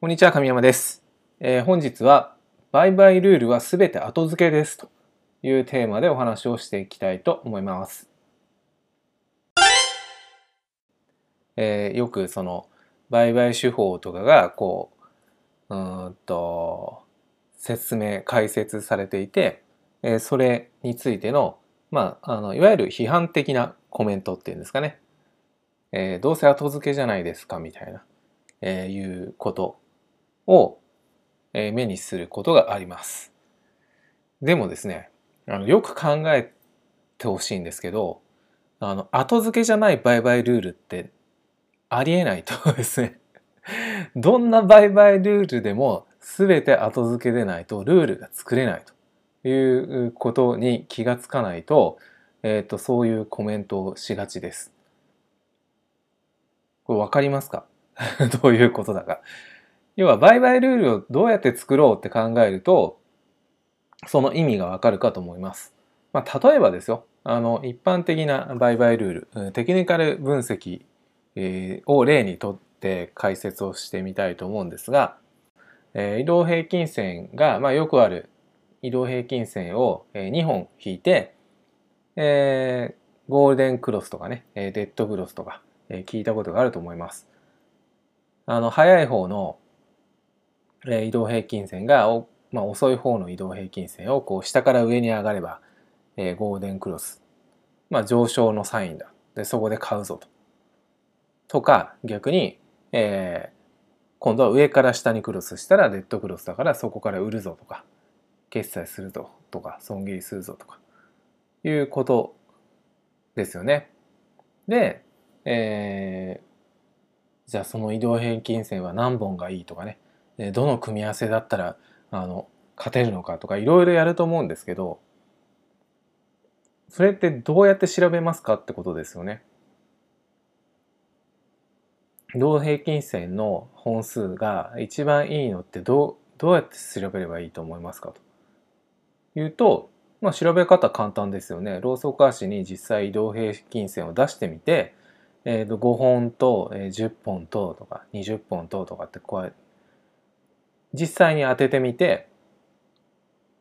こんにちは、神山です。えー本日は、売買ルールはすべて後付けですというテーマでお話をしていきたいと思います。えーよくその、売買手法とかが、こう、うんと、説明、解説されていて、えーそれについての、まあ、あの、いわゆる批判的なコメントっていうんですかね。えーどうせ後付けじゃないですかみたいな、えーいうことを、目にすることがあります。でもですね、あのよく考えてほしいんですけど、あの、後付けじゃない売買ルールってありえないとですね。どんな売買ルールでも全て後付けでないとルールが作れないということに気がつかないと、えっ、と、そういうコメントをしがちです。これわかりますか？どういうことだか。要は売買ルールをどうやって作ろうって考えると、その意味がわかるかと思います。まあ、例えばですよ、あの、一般的な売買ルール、テクニカル分析、を例にとって解説をしてみたいと思うんですが、移動平均線が、まあ、よくある移動平均線を2本引いて、えーゴールデンクロスとかね、デッドクロスとか、聞いたことがあると思います。あの、早い方の、移動平均線が、まあ、遅い方の移動平均線をこう下から上に上がれば、えーゴールデンクロス。まあ、上昇のサインだ。で、そこで買うぞと。とか、逆に、えー今度は上から下にクロスしたらデッドクロスだからそこから売るぞとか、決済するぞとか、損切りするぞとか、いうことですよね。で、えーじゃあその移動平均線は何本がいいとかね、どの組み合わせだったらあの勝てるのかとかいろいろやると思うんですけどそれってどうやって調べますかってことですよね。移動平均線の本数が一番いいのってどうどうやって調べればいいと思いますかというと、まあ、調べ方簡単ですよね。ローソク足に実際移動平均線を出してみて、えーと5本と、えー10本ととか20本ととかってこうやって実際に当ててみて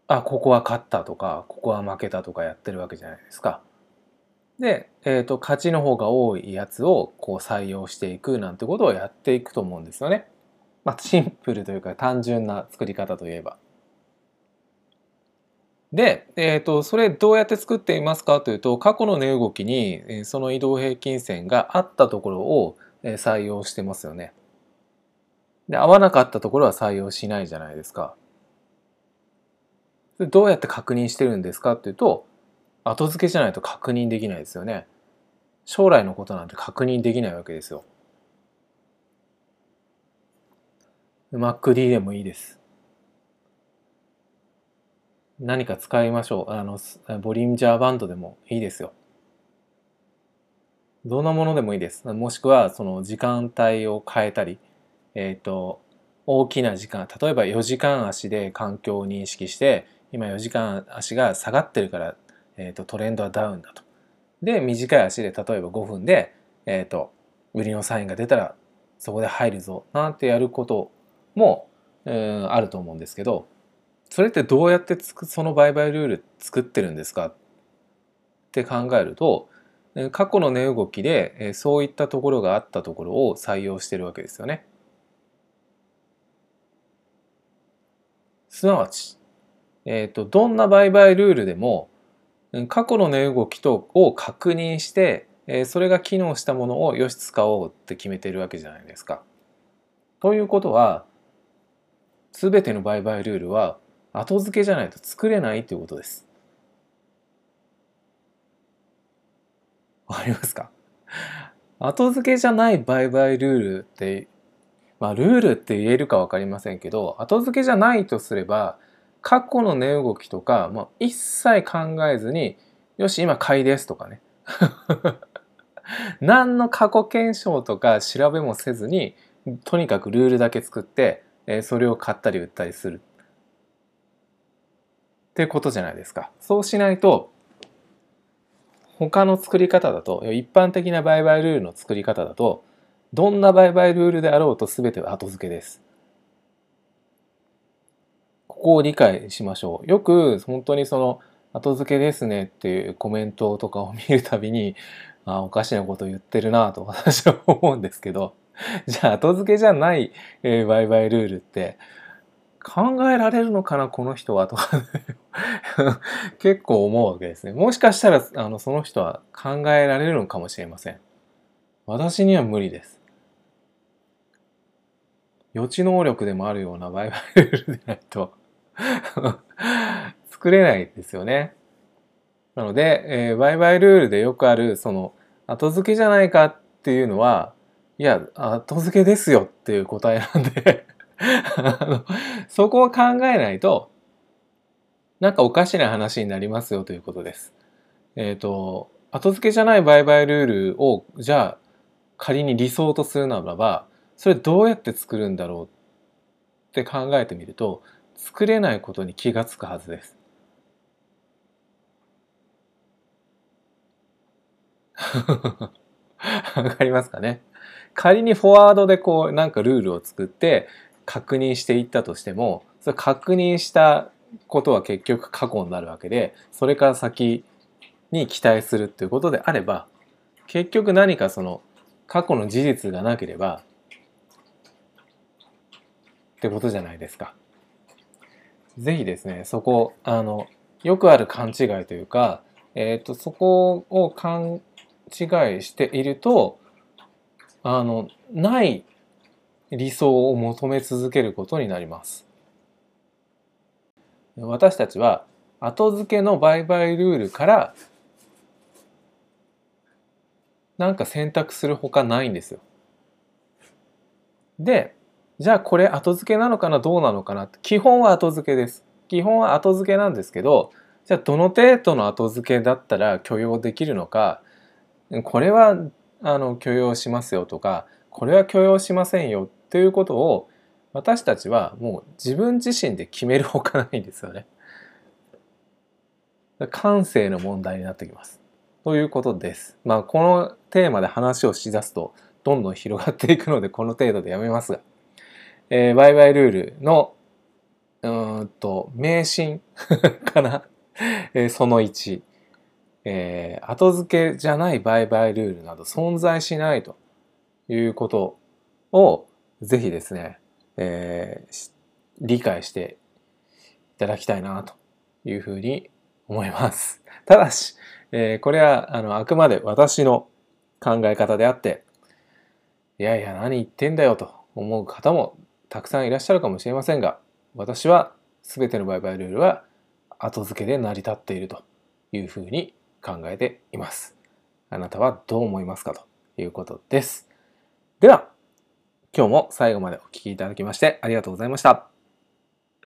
あここは勝ったとかここは負けたとかやってるわけじゃないですか。で、えーと勝ちの方が多いやつをこう採用していくなんてことをやっていくと思うんですよね。まあ、シンプルというか単純な作り方といえば。で、えー、とそれどうやって作っていますかというと過去の値動きにその移動平均線があったところを採用してますよね。で合わなかったところは採用しないじゃないですか。どうやって確認してるんですかっていうと後付けじゃないと確認できないですよね。将来のことなんて確認できないわけですよ。MacD でもいいです。何か使いましょう。あの、ボリンジャーバンドでもいいですよ。どんなものでもいいです。もしくは、その時間帯を変えたり、えっ、と、大きな時間、例えば4時間足で環境を認識して、今4時間足が下がってるから、えっ、と、トレンドはダウンだと。で、短い足で、例えば5分で、えっ、と、売りのサインが出たら、そこで入るぞ、なんてやることも、うんあると思うんですけど、それってどうやってつくその売買ルール作ってるんですか？って考えると過去の値動きでそういったところがあったところを採用してるわけですよね。すなわち、えー、とどんな売買ルールでも過去の値動きとを確認してえーそれが機能したものをよし使おうって決めてるわけじゃないですか。ということは全ての売買ルールは後付けじゃないと作れないということです。わかりますか？後付けじゃない売買ルールって、まあルールって言えるかわかりませんけど、後付けじゃないとすれば、過去の値動きとか、もう一切考えずに、よし、今買いですとかね。何の過去検証とか調べもせずに、とにかくルールだけ作って、えそれを買ったり売ったりする。ってことじゃないですか。そうしないと、他の作り方だと、一般的な売買ルールの作り方だと、どんな売買ルールであろうと全ては後付けです。ここを理解しましょう。よく本当にその後付けですねっていうコメントとかを見るたびに、あおかしなこと言ってるなと私は思うんですけど、じゃあ後付けじゃない、えー、売買ルールって考えられるのかなこの人はとか 結構思うわけですね。もしかしたらあのその人は考えられるのかもしれません。私には無理です。予知能力でもあるような売買ルールでないと 作れないですよね。なので、えー、売買ルールでよくあるその後付けじゃないかっていうのはいや後付けですよっていう答えなんであの そこを考えないとなんかおかしな話になりますよということです。えっ、ー、と後付けじゃない売買ルールをじゃあ仮に理想とするならばそれどうやって作るんだろうって考えてみると作れないことに気がつくはずです。わかりますかね？仮にフォワードでこうなんかルールを作って確認していったとしてもそれ確認したことは結局過去になるわけでそれから先に期待するっていうことであれば結局何かその過去の事実がなければってことじゃないですか。ぜひですねそこあのよくある勘違いというか、えーと、そこを勘違いしているとあのない理想を求め続けることになります。私たちは後付けの売買ルールからなんか選択するほかないんですよ。で、じゃあこれ後付けなのかなどうなのかな基本は後付けです。基本は後付けなんですけど、じゃあどの程度の後付けだったら許容できるのか、これはあの許容しますよとか、これは許容しませんよということを私たちはもう自分自身で決めるほかないんですよね。感性の問題になってきます。ということです。まあこのテーマで話をしだすとどんどん広がっていくのでこの程度でやめますが、えー、売買ルールのうんと迷信 かな、えー、その1、えー、後付けじゃない売買ルールなど存在しないということをぜひですね、えー、理解していただきたいなというふうに思います。ただし、えー、これはあのあくまで私の考え方であって、いやいや何言ってんだよと思う方もたくさんいらっしゃるかもしれませんが、私は全ての売買ルールは後付けで成り立っているというふうに考えています。あなたはどう思いますか？ということです。では、今日も最後までお聴きいただきましてありがとうございました。